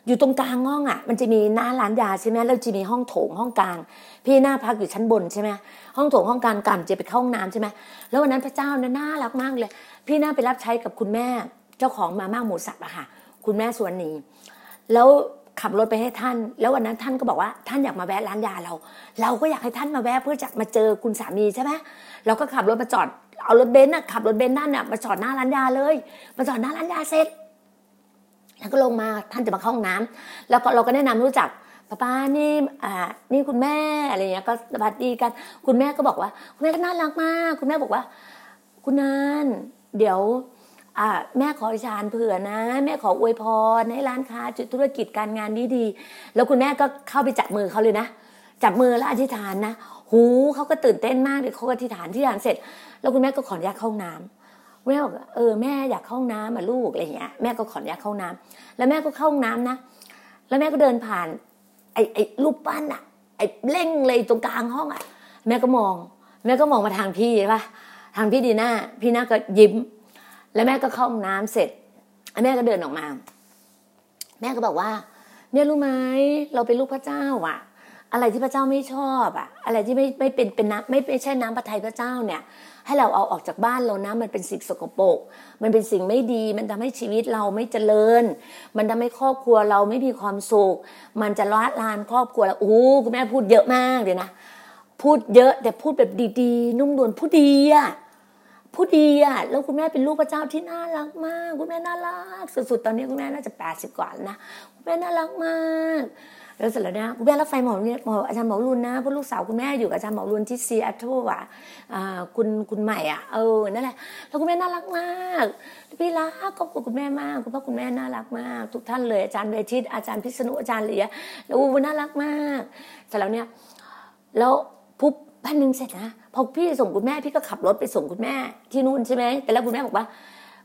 อยู่ตรงกลางห้องอะมันจะมีหน้าร้านยาใช่ไหมแล้วจะมีห้องโถงห้องกลาง พี่หน้าพักอยู่ชั้นบนใช่ไหมห้องโถงห้องกลางกำจะไปเข้าห้องน้ำใช่ไหมแล้ววันนั้นพระเจ้าน่น่ารักมากเลย พี่หน้าไปรับใช้กับคุณแม่เจ้าของมาม่าหมูสับอะค่ะ คุณแม่สวนนีแล้วขับรถไปให้ท่าน แล้ววันนั้นท่านก็บอกว่าท่านอยากมาแวะร้านยาเรา เราก็อยากให้ท่านมาแวะเพื่อจะมาเจอคุณสามีใช่ไหมเราก็ขับรถมาจอด เอารถเบนซ์น่ะขับรถเบนซ์นั่นน่ะมาจอดหน้าร้านยาเลย มาจอดหน้าร้านยาเสร็จ แล้วก็ลงมาท่านจะมาเข้าห้องน้ำแล้วก็เราก็แนะนำรู้จักป้าป้านี่อ่านี่คุณแม่อะไรเงี้ยก็สวัสดีกัน คุณแม่ก็บอกว่า คุณแม่ก็น่ารักมาก คุณแม่บอกว่า คุณนานเดี๋ยวอ่าแม่ขออิชานเผื่อนะ แม่ขออวยพรให้ร้านค้าจุดธุรกิจการงานดีดีแล้วคุณแม่ก็เข้าไปจับมือเขาเลยนะจับมือแล้วอธิษฐานนะ หูเขาก็ตื่นเต้นมากเลยเขาอธิษฐานที่ฐานเสร็จ แล้วคุณแม่ก็ขออนุญาตเข้าห้องน้ำแม่บอกเออแม่อยากเข้าห้องน้ำมาลูกอะไรเงี้ยแม่ก็ขออนุญาตเข้าห้องน้ำแล้วแม่ก็เข้าห้องน้ำนะ แล้วแม่ก็เดินผ่าน ไอ้ไอ้รูปปั้นอะไอ้เล่งเลยตรงกลางห้องอะแม่ก็มอง แม่ก็มองมาทางพี่ใช่ปะทางพี่ดีหน้าพี่หน้าก็ยิ้ม แล้วแม่ก็เข้าห้องน้ำเสร็จแม่ก็เดินออกมา แม่ก็บอกว่าเนี่ยรู้ไหมเราเป็นลูกพระเจ้าอะ อะไรที่พระเจ้าไม่ชอบอะอะไรที่ไม่ไม่เป็นเป็นน้ำไม่ไม่ใช่น้ำพระทัยพระเจ้าเนี่ย ให้เราเอาออกจากบ้านเรานะมันเป็นสิ่งสกปรกมันเป็นสิ่งไม่ดี มันทำให้ชีวิตเราไม่เจริญ มันทำให้ครอบครัวเราไม่มีความสุข มันจะล้าลานครอบครัวเราโอ้คุณแม่พูดเยอะมากเลยนะพูดเยอะแต่พูดแบบดีๆ นุ่มนวลพูดดีอะผู้ดีอะแล้วคุณแม่เป็นลูกพระเจ้าที่น่ารักมาก คุณแม่น่ารักสุดๆตอนนี้คุณแม่น่าจะแปดสิบกว่าแล้วนะคุณแม่น่ารักมาก แล้วเสร็จแล้วนี่ยคุณแม่รับไฟหมอเนี่ยหมออาจารย์หมอรุนนะเพราะลูกสาวคุณแม่อยู่กับอาจารย์หมอรุนที่ซีแอตเทิลอะคุณคุณใหม่อะเออนั่นแหละแล้วคุณแม่น่ารักมากพี่รักขอบคุณคุณแม่มากคุณพ่อคุณแม่น่ารักมาก ทุกท่านเลยอาจารย์เบชิตอาจารย์พิษณุอาจารย์เหลียแล้วอูน่ารักมากเสร็จแล้วเนี่ยแล้วปุ๊บพันหนึ่งเสร็จนะพอพี่ส่งคุณแม่พี่ก็ขับรถไปส่งคุณแม่ที่นู่นใช่ไหมแต่แล้วคุณแม่บอกว่า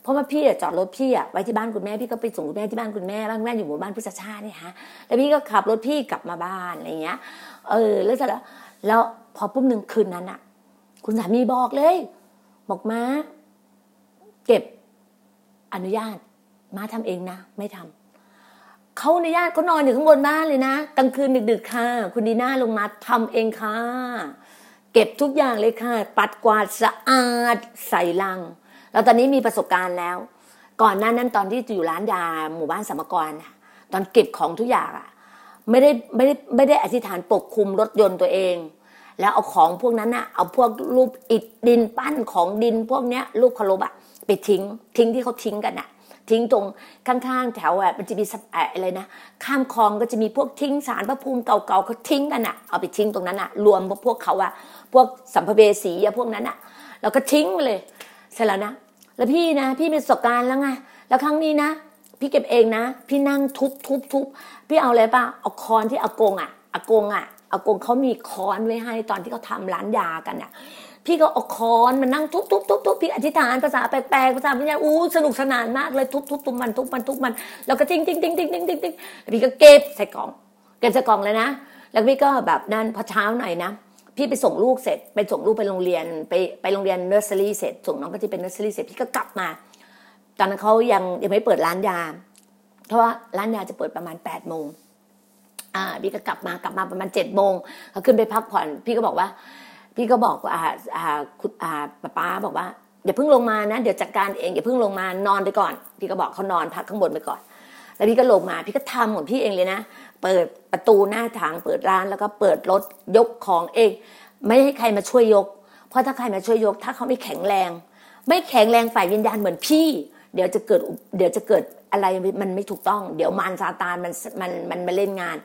เพราะว่าพี่จอดรถพี่อะไว้ที่บ้านคุณแม่พี่ก็ไปส่งคุณแม่ที่บ้านคุณแม่บ้านแม่อยู่หมู่บ้านพุทธชาตินี่ฮะแล้วพี่ก็ขับรถพี่กลับมาบ้านอะไรเงี้ย เออ แล้วเสร็จแล้วแล้วพอปุ๊บหนึ่งคืนนั้นอะคุณสามีบอกเลย บอกมาเก็บอนุญาตมาทำเองนะ ไม่ทำเขาอนุญาตเขานอนอยู่ข้างบนบ้านเลยนะกลางคืนดึกๆค่ะ คุณดีน่าลงมาทำเองค่ะ เก็บทุกอย่างเลยค่ะ ปัดกวาดสะอาดใส่ลัง แล้วตอนนี้มีประสบการณ์แล้ว ก่อนหน้านั้นตอนที่อยู่ร้านยาหมู่บ้านสมกรตอนเก็บของทุกอย่างอะไม่ได้ไม่ได้ไม่ได้อธิษฐานปกคุมรถยนต์ตัวเอง แล้วเอาของพวกนั้นอะเอาพวกรูปอิฐดินปั้นของดินพวกเนี้ยรูปคารบอะไปทิ้ง ทิ้งที่เขาทิ้งกันอะทิ้งตรงข้างๆแถวอะมันจะมีอะไรนะข้ามคลองก็จะมีพวกทิ้งศาลพระภูมิเก่าๆเขาทิ้งกันอะเอาไปทิ้งตรงนั้นอะรวมพวกเขาอะพวกสัมภเวสีอะพวกนั้นอะเราก็ทิ้งเลย เสร็จแล้วนะ แล้วพี่นะ พี่มีประสบการณ์แล้วไง แล้วครั้งนี้นะ พี่เก็บเองนะ พี่นั่งทุบทุบทุบพี่เอาอะไรป่ะ เอาค้อนที่อากงอะอากงอะอากงเขามีค้อนไว้ให้ตอนที่เขาทาร้านยากันเนี่ยพี่ก็เอาค้อนมานั่งทุบทุบทุบทุบพี่อธิษฐานภาษาแปลกๆภาษาวิญญาณอู้สนุกสนานมากเลยทุบทุบทุบมันทุบมันทุบมัน แล้วก็ทิ้งทิ้งทิ้งทิ้งทิ้งทิ้งทิ้งพี่ก็เก็บใส่กล่อง เก็บใส่กล่องเลยนะ แล้วพี่ก็แบบนั้นพอเช้าหน่อยนะ พี่ไปส่งลูกเสร็จ ไปส่งลูกไปโรงเรียน ไปไปโรงเรียนเนอร์เซอรี่เสร็จส่งน้องก็ที่เป็นเนอร์เซอรี่เสร็จพี่ก็กลับมา ตอนนั้นเขายังยังไม่เปิดร้านยา เพราะว่าร้านยาจะเปิดประมาณแปดโมงอ่าพี่ก็กลับมากลับมาประมาณเจ็ดโมงเขาขึ้นไปพักผ่อน พี่ก็บอกว่า พี่ก็บอกว่าอ่าอ่าคุณอ่าป้าบอกว่าอย่าเพิ่งลงมานะเดี๋ยวจัดการเองอย่าเพิ่งลงมานอนไปก่อน พี่ก็บอกเขานอนพักข้างบนไปก่อน แล้วพี่ก็ลงมาพี่ก็ทำของพี่เองเลยนะ เปิดประตูหน้าทางเปิดร้านแล้วก็เปิดรถยกของเอง ไม่ให้ใครมาช่วยยก เพราะถ้าใครมาช่วยยก ถ้าเขาไม่แข็งแรง ไม่แข็งแรงฝ่ายวิญญาณเหมือนพี่ เดี๋ยวจะเกิดเดี๋ยวจะเกิดอะไรมันไม่ถูกต้อง เดี๋ยวมารซาตานมันมันมันมาเล่นงาน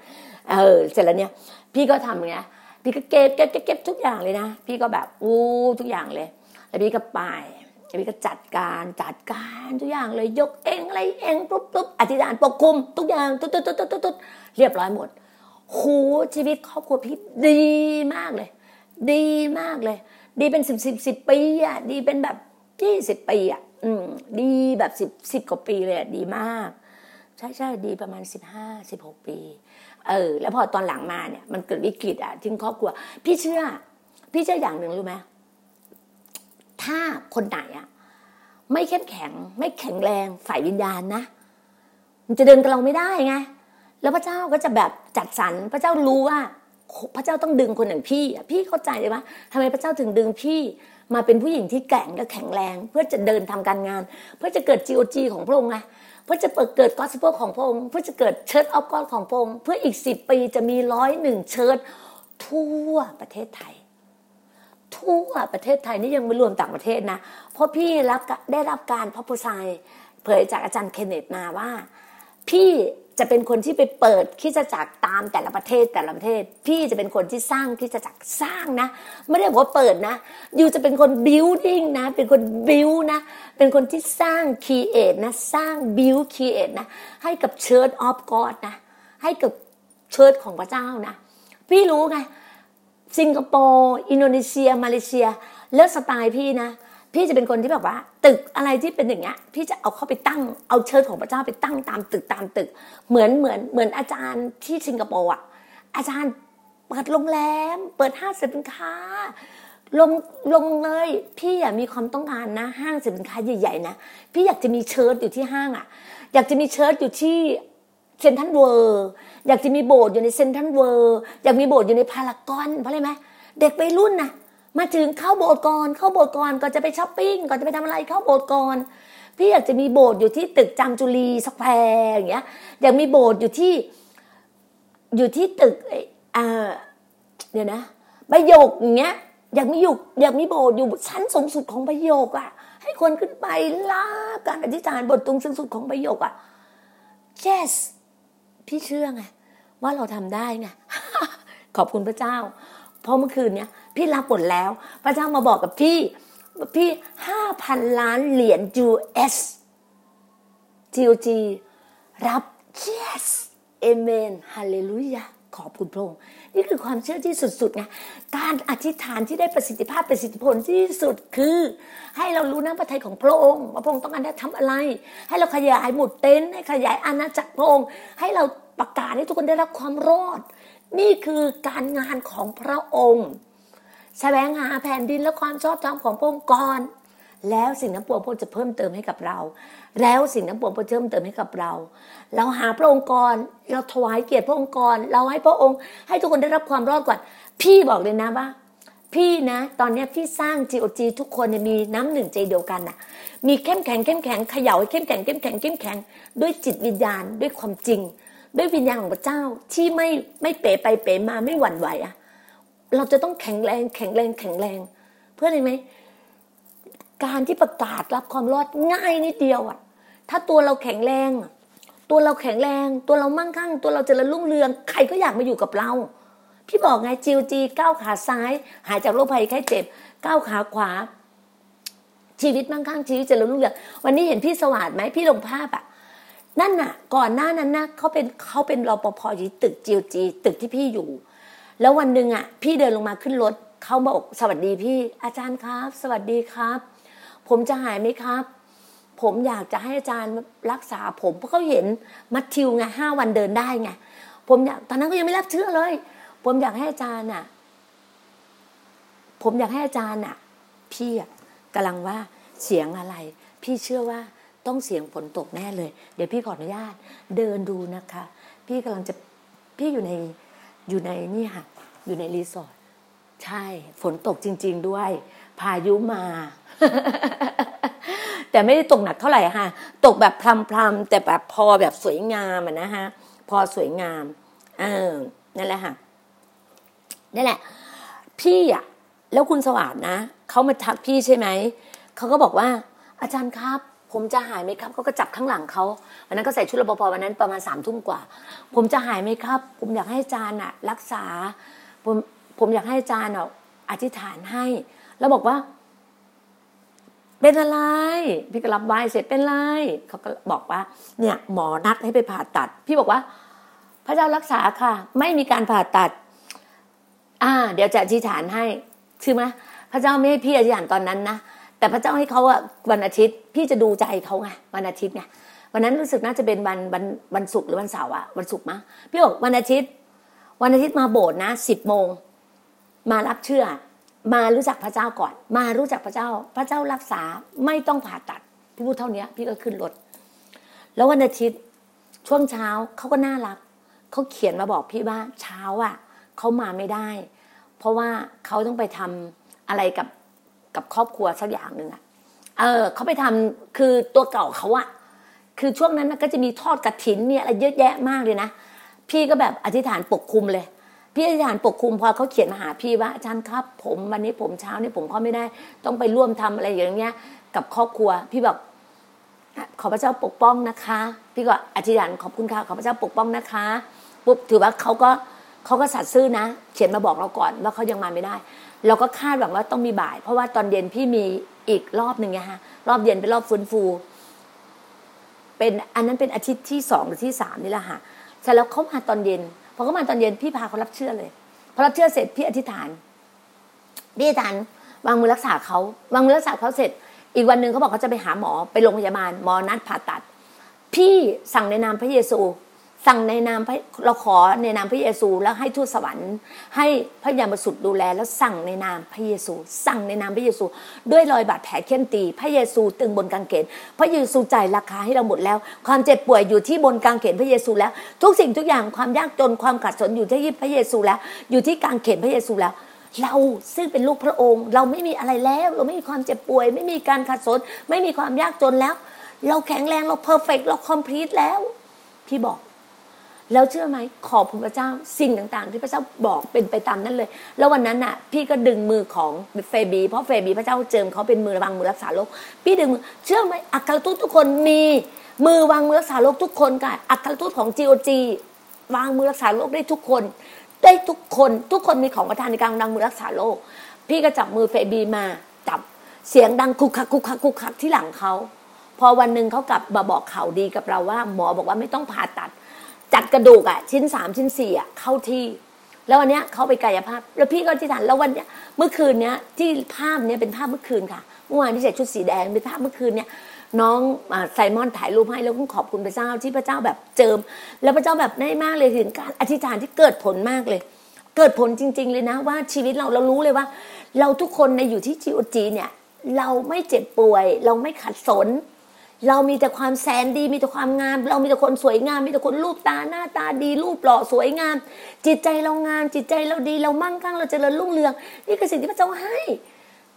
เออเสร็จแล้วเนี่ย พี่ก็ทำไงเงี้ยพี่ก็เก็บเก็บเก็บทุกอย่างเลยนะ พี่ก็แบบอู้ทุกอย่างเลย แล้วพี่ก็ไป พี่ก็จัดการจัดการทุกอย่างเลยยกเองอะไรเองปุ๊บปุ๊บอธิษฐานปกคุม ทุกอย่างตุ๊ดตุ๊ดตุ๊ดตุ๊ดตุ๊ดเรียบร้อยหมดโหชีวิตครอบครัวพี่ดีมากเลย ดีมากเลย ดีเป็นสิบสิบสิบปีอะดีเป็นแบบยี่สิบปีอะอืมดีแบบสิบสิบกว่าปีเลยดีมาก ใช่ใช่ดีประมาณสิบห้าสิบหกปี เออ แล้วพอตอนหลังมาเนี่ย มันเกิดวิกฤตอะที่ครอบครัว พี่เชื่อ พี่เชื่ออย่างหนึ่งรู้ไหม ถ้าคนไหนอะไม่เข้มแข็ง ไม่แข็งแรงฝ่ายวิญญาณนะ มันจะเดินกับเราไม่ได้ไงแล้วพระเจ้าก็จะแบบจัดสรรพระเจ้ารู้ว่า พระเจ้าต้องดึงคนอย่างพี่พี่เข้าใจเลยว่าทำไมพระเจ้าถึงดึงพี่มาเป็นผู้หญิงที่แกร่งและแข็งแรง เพื่อจะเดินทำการงาน เพื่อจะเกิด GOG ของพระองค์ไงเพื่อจะเปิดเกิดกอสเปของพระองค์เพื่อจะเกิด Church of God ของพระองค์เพื่ออีกสิบปีจะมีร้อยหนึ่ง church ทั่วประเทศไทย ทั่วประเทศไทยนี่ยังไม่รวมต่างประเทศนะ เพราะพี่รับได้รับการพับพุไซเผยจากอาจารย์เคนเนตมาว่า พี่จะเป็นคนที่ไปเปิดคริสตจักรตามแต่ละประเทศแต่ละประเทศ พี่จะเป็นคนที่สร้างคริสตจักรสร้างนะ ไม่ได้บอกว่าเปิดนะ you จะเป็นคน building นะ เป็นคนบิวนะ เป็นคนที่สร้าง create นะ สร้าง build create นะ ให้กับ Church of God นะ ให้กับ church ของพระเจ้านะ พี่รู้ไง สิงคโปร์ อินโดนีเซีย มาเลเซียแล้วสไตล์พี่นะ พี่จะเป็นคนที่แบบว่า ตึกอะไรที่เป็นอย่างเงี้ย พี่จะเอาเข้าไปตั้ง เอาเชิดของพระเจ้าไปตั้งตามตึกตามตึก เหมือนเหมือนเหมือนอาจารย์ที่สิงคโปร์อะ อาจารย์เปิดโรงแรม เปิดห้างสินค้า ลงลงเลย พี่อยากมีความต้องการนะ ห้างสินค้าใหญ่ๆนะ พี่อยากจะมีเชิดอยู่ที่ห้างอะ อยากจะมี church อยู่ที่ เซนทันเวอร์อยากจะมีโบสถ์อยู่ในเซนทันเวอร์อยากมีโบสถ์อยู่ในพารากอนเพราะอะไรไหมเด็กวัยรุ่นนะมาถึงเข้าโบสถ์ก่อนเข้าโบสถ์ก่อนก่อนจะไปช้อปปิ้งก่อนจะไปทำอะไรเข้าโบสถ์ก่อนพี่อยากจะมีโบสถ์อยู่ที่ตึกจามจุลีสแควร์อย่างเงี้ยอยากมีโบสถ์อยู่ที่อยู่ที่ตึกอ่าเดี๋ยวนะใบโยกอย่างเงี้ยอยากมีอยู่อยากมีโบสถ์อยู่ชั้นสูงสุดของใบโยกอะ ให้คนขึ้นไปลาการอธิษฐานบทตรงสูงสุดของใบโยกอะ yes พี่เชื่อไงว่าเราทำได้ไงขอบคุณพระเจ้า เพราะเมื่อคืนเนี้ยพี่รับบทแล้ว พระเจ้ามาบอกกับพี่พี่ห้าพันล้านเหรียญ US GOG รับ yes amen ฮาเลลูยาขอบคุณพระองค์ นี่คือความเชื่อที่สุดๆไงการอธิษฐานที่ได้ประสิทธิภาพประสิทธิผลที่สุดคือ ให้เรารู้น้ำพระทัยของพระองค์ว่าพระองค์ต้องการจะทำอะไร ให้เราขยายหมุดเต็นท์ให้ขยายอาณาจักรพระองค์ให้เราประกาศให้ทุกคนได้รับความรอด นี่คือการงานของพระองค์แสวงหาแผ่นดินและความชอบธรรมของพระองค์ก่อน แล้วสิ่งนั้นปวงพระจะเพิ่มเติมให้กับเรา แล้วสิ่งนั้นปวงพระเพิ่มเติมให้กับเรา เราหาพระองค์ก่อนเราถวายเกียรติพระองค์ก่อนเราให้พระองค์ ให้ทุกคนได้รับความรอดก่อน พี่บอกเลยนะว่า พี่นะ ตอนนี้พี่สร้าง GOG ทุกคนมีน้ำหนึ่งใจเดียวกันน่ะ มีเข้มแข็งเข้มแข็งเขย่าให้เข้มแข็งเข้มแข็งเข้มแข็งด้วยจิตวิญญาณด้วยความจริง ด้วยวิญญาณของพระเจ้าที่ไม่ไม่เป๋ไปเป๋มาไม่หวั่นไหวอะเราจะต้องแข็งแรงแข็งแรงแข็งแรง เพื่ออะไรไหม การที่ประกาศรับความรอดง่ายนิดเดียวอะถ้าตัวเราแข็งแรงตัวเราแข็งแรง ตัวเรามั่งคั่ง ตัวเราจะระลุ่งเรือง ใครก็อยากมาอยู่กับเรา พี่บอกไงจิวจีก้าวขาซ้าย หายจากโรคภัยแค่เจ็บก้าวขาขวา ชีวิตมั่งคั่งชีวิตจะระลุ่งเรืองวันนี้เห็นพี่สวัสดไหมพี่ลงภาพอะนั่นน่ะ ก่อนหน้านั้นนะเขาเป็นเขาเป็นรปภอยู่ตึกจิวจีตึกที่พี่อยู่ แล้ววันหนึ่งอะพี่เดินลงมาขึ้นรถเขาบอกสวัสดีพี่ อาจารย์ครับ สวัสดีครับ ผมจะหายไหมครับ ผมอยากจะให้อาจารย์รักษาผมเพราะเขาเห็นมัดทิวไงห้าวันเดินได้ไงผมอยากตอนนั้นก็ยังไม่รับเชื่อเลย ผมอยากให้อาจารย์อะ ผมอยากให้อาจารย์อะ พี่อะกำลังว่าเสียงอะไร พี่เชื่อว่าต้องเสียงฝนตกแน่เลย เดี๋ยวพี่ขออนุญาต เดินดูนะคะ พี่กำลังจะพี่อยู่ในอยู่ในนี่ค่ะอยู่ในรีสอร์ทใช่ฝนตกจริง ๆ ด้วย พายุมา แต่ไม่ได้ตกหนักเท่าไหร่ค่ะ ตกแบบพรำๆแต่แบบพอแบบสวยงามอะนะฮะพอสวยงามเออนั่นแหละค่ะนั่นแหละ พี่อะแล้วคุณสวัสดนะเขามาทักพี่ใช่ไหมเขาก็บอกว่า อาจารย์ครับ ผมจะหายไหมครับเขาก็จับข้างหลังเขาวันนั้นก็ใส่ชุดรปภวันนั้นประมาณสามทุ่มกว่า ผมจะหายไหมครับ ผมอยากให้อาจารย์อะ รักษา ผมผมอยากให้อาจารย์อะอธิษฐานให้ แล้วบอกว่า เป็นอะไร พี่ก็รับไหว้เสร็จเป็นไรเขาก็บอกว่า เนี่ยหมอนัดให้ไปผ่าตัด พี่บอกว่า พระเจ้ารักษาค่ะ ไม่มีการผ่าตัด อ่า เดี๋ยวจะอธิษฐานให้คือไหมพระเจ้าไม่ให้พี่อธิษฐานตอนนั้นนะแต่พระเจ้าให้เขาอะวันอาทิตย์ พี่จะดูใจเขาไงวันอาทิตย์ไงวันนั้นรู้สึกน่าจะเป็นวันวันวันศุกร์หรือวันเสาร์อะวันศุกร์มั้งพี่บอกวันอาทิตย์ วันอาทิตย์มาโบสถ์นะสิบโมงมารับเชื่อ มารู้จักพระเจ้าก่อน มารู้จักพระเจ้า พระเจ้ารักษาไม่ต้องผ่าตัด พี่พูดเท่านี้พี่ก็ขึ้นรถ แล้ววันอาทิตย์ช่วงเช้าเขาก็น่ารักเขาเขียนมาบอกพี่ว่าเช้าอะเขามาไม่ได้ เพราะว่าเขาต้องไปทำอะไรกับกับครอบครัวสักอย่างหนึ่งอะเออเขาไปทำคือตัวเก่าเขาอะคือช่วงนั้นก็จะมีทอดกระถินเนี่ยอะไรเยอะแยะมากเลยนะพี่ก็แบบอธิษฐานปกคุมเลย พี่อธิษฐานปกคุมพอเขาเขียนมาหาพี่ว่าอาจารย์ครับ ผมวันนี้ผมเช้านี่ผมก็ไม่ได้ ต้องไปร่วมทำอะไรอย่างเงี้ย กับครอบครัว พี่แบบขอพระเจ้าปกป้องนะคะ พี่ก็อธิษฐานขอบคุณค่ะขอพระเจ้าปกป้องนะคะปุ๊บถือว่าเขาก็เขาก็สัตย์ซื่อนะ เขียนมาบอกเราก่อนว่าเขายังมาไม่ได้ เราก็คาดหวังว่าต้องมีบ่าย เพราะว่าตอนเย็นพี่มีอีกรอบหนึ่งไงฮะรอบเย็นเป็นรอบฟื้นฟู เป็นอันนั้นเป็นอาทิตย์ที่สองหรือที่สามนี่แหละค่ะเสร็จแล้วเขามาตอนเย็น พอเขามาตอนเย็นพี่พาเขารับเชื่อเลยพอรับเชื่อเสร็จพี่อธิษฐานพี่อธิษฐานวางมือรักษาเขาวางมือรักษาเขาเสร็จ อีกวันหนึ่งเขาบอกเขาจะไปหาหมอไปโรงพยาบาลหมอนัดผ่าตัด พี่สั่งในนามพระเยซู สั่งในนามพระเราขอในนามพระเยซู แล้วให้ทูตสวรรค์ ให้พระยามาสุดดูแล แล้วสั่งในนามพระเยซู สั่งในนามพระเยซู ด้วยรอยบาดแผลเค้นตี พระเยซูตึงบนกางเขนพระเยซูจ่ายราคาให้เราหมดแล้ว ความเจ็บป่วยอยู่ที่บนกางเขนพระเยซูแล้ว ทุกสิ่งทุกอย่างความยากจนความขัดสนอยู่ที่พระเยซูแล้ว อยู่ที่กางเขนพระเยซูแล้วเราซึ่งเป็นลูกพระองค์ เราไม่มีอะไรแล้ว เราไม่มีความเจ็บป่วย ไม่มีการขัดสน ไม่มีความยากจนแล้ว เราแข็งแรงเรา perfect เรา complete แล้ว พี่บอก แล้วเชื่อไหมขอบคุณพระเจ้าสิ่งต่างๆ ที่พระเจ้าบอกเป็นไปตามนั้นเลย แล้ววันนั้นน่ะ พี่ก็ดึงมือของเฟบี เพราะเฟบีพระเจ้าเจิมเขาเป็นมือวางมือรักษาโรคพี่ดึงมือเชื่อไหมอัครทูตทุกคนมีมือวางมือรักษาโรคทุกคนค่ะอัครทูตของ GOGวางมือรักษาโรคได้ทุกคน ได้ทุกคนทุกคนมีของประทานในการวางมือรักษาโรคพี่ก็จับมือเฟบีมาจับเสียงดังคุกคักคุกคักคุกคักที่หลังเขาพอวันหนึ่งเขากลับมาบอกข่าวดีกับเราว่า หมอบอกว่าไม่ต้องผ่าตัด จัดกระดูกอะชิ้นสามชิ้นสี่อะเข้าที่ แล้ววันเนี้ยเขาไปกายภาพ แล้วพี่ก็ที่ฐานแล้ววันเนี้ยเมื่อคืนเนี้ยที่ภาพเนี้ยเป็นภาพเมื่อคืนค่ะเมื่อวานที่ใส่ชุดสีแดงเป็นภาพเมื่อคืนเนี้ยน้องไซมอนถ่ายรูปให้แล้วก็ขอบคุณพระเจ้าที่พระเจ้าแบบเจิม แล้วพระเจ้าแบบได้มากเลยถึงการอธิษฐานที่เกิดผลมากเลย เกิดผลจริง ๆ เลยนะว่าชีวิตเราเรารู้เลยว่า เราทุกคนในอยู่ที่จีโอจีเนี่ย เราไม่เจ็บป่วย เราไม่ขัดสน เรามีแต่ความแสนดีมีแต่ความงาม เรามีแต่คนสวยงาม มีแต่คนรูปตาหน้าตาดีรูปหล่อสวยงาม จิตใจเรางาม จิตใจเราดีเรามั่งคั่งเราเจริญรุ่งเรือง นี่คือสิ่งที่พระเจ้าให้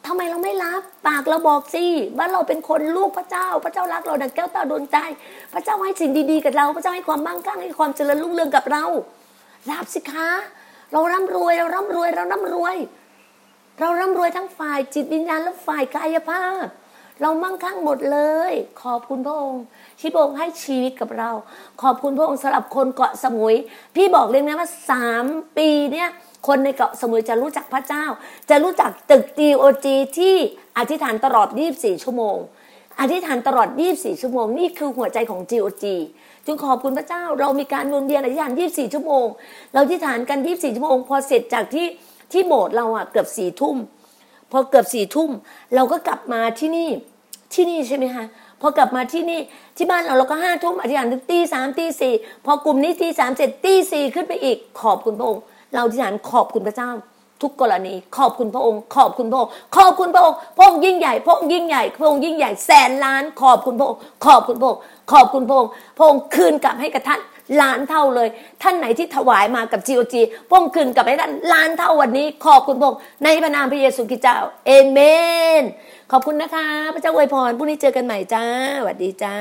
ทำไมเราไม่รับปากเราบอกสิว่าเราเป็นคนลูกพระเจ้า พระเจ้ารักเราดังแก้วตาดวงใจพระเจ้าให้สิ่งดีๆกับเรา พระเจ้าให้ความมั่งคั่งให้ความเจริญรุ่งเรืองกับเรารับสิคะเราร่ำรวยเราร่ำรวยเราร่ำรวย เราร่ำรวยทั้งฝ่ายจิตวิญญาณและฝ่ายกายภาพ เรามั่งคั่งหมดเลย ขอบคุณพระองค์ที่พระองค์ให้ชีวิตกับเรา ขอบคุณพระองค์สำหรับคนเกาะสมุย พี่บอกเลยนะว่าสามปีเนี่ยคนในเกาะสมุยจะรู้จักพระเจ้า จะรู้จักตึกตีโอจีที่อธิษฐานตลอด 24 ชั่วโมง อธิษฐานตลอด 24 ชั่วโมง นี่คือหัวใจของ GOG จึงขอบคุณพระเจ้า เรามีการวนเวียนอธิษฐาน 24 ชั่วโมง เราอธิษฐานกัน 24 ชั่วโมง พอเสร็จจากที่ที่โบสถ์เราอะเกือบสี่ทุ่ม พอเกือบสี่ทุ่มเราก็กลับมาที่นี่ที่นี่ใช่ไหมคะพอกลับมาที่นี่ที่บ้านเราเราก็ห้าทุ่มอธิษฐานถึงตีสามตีสี่พอกลุ่มนี้ตีสามเสร็จตีสี่ขึ้นไปอีก ขอบคุณพระองค์ เราอธิษฐานขอบคุณพระเจ้า ทุกกรณี ขอบคุณพระองค์ ขอบคุณพระองค์ขอบคุณพระองค์พระองค์ยิ่งใหญ่พระองค์ยิ่งใหญ่พระองค์ยิ่งใหญ่แสนล้าน ขอบคุณพระองค์ขอบคุณพระองค์ขอบคุณพระองค์พระองค์คืนกลับให้กับท่าน ล้านเท่าเลย ท่านไหนที่ถวายมากับ GOG พระองค์คืนกลับให้ท่านล้านเท่าวันนี้ ขอบคุณพงในพระนามพระเยซูคริสต์เจ้าเอเมน ขอบคุณนะคะ พระเจ้าอวยพรพรุ่งนี้เจอกันใหม่จ้าสวัสดีจ้า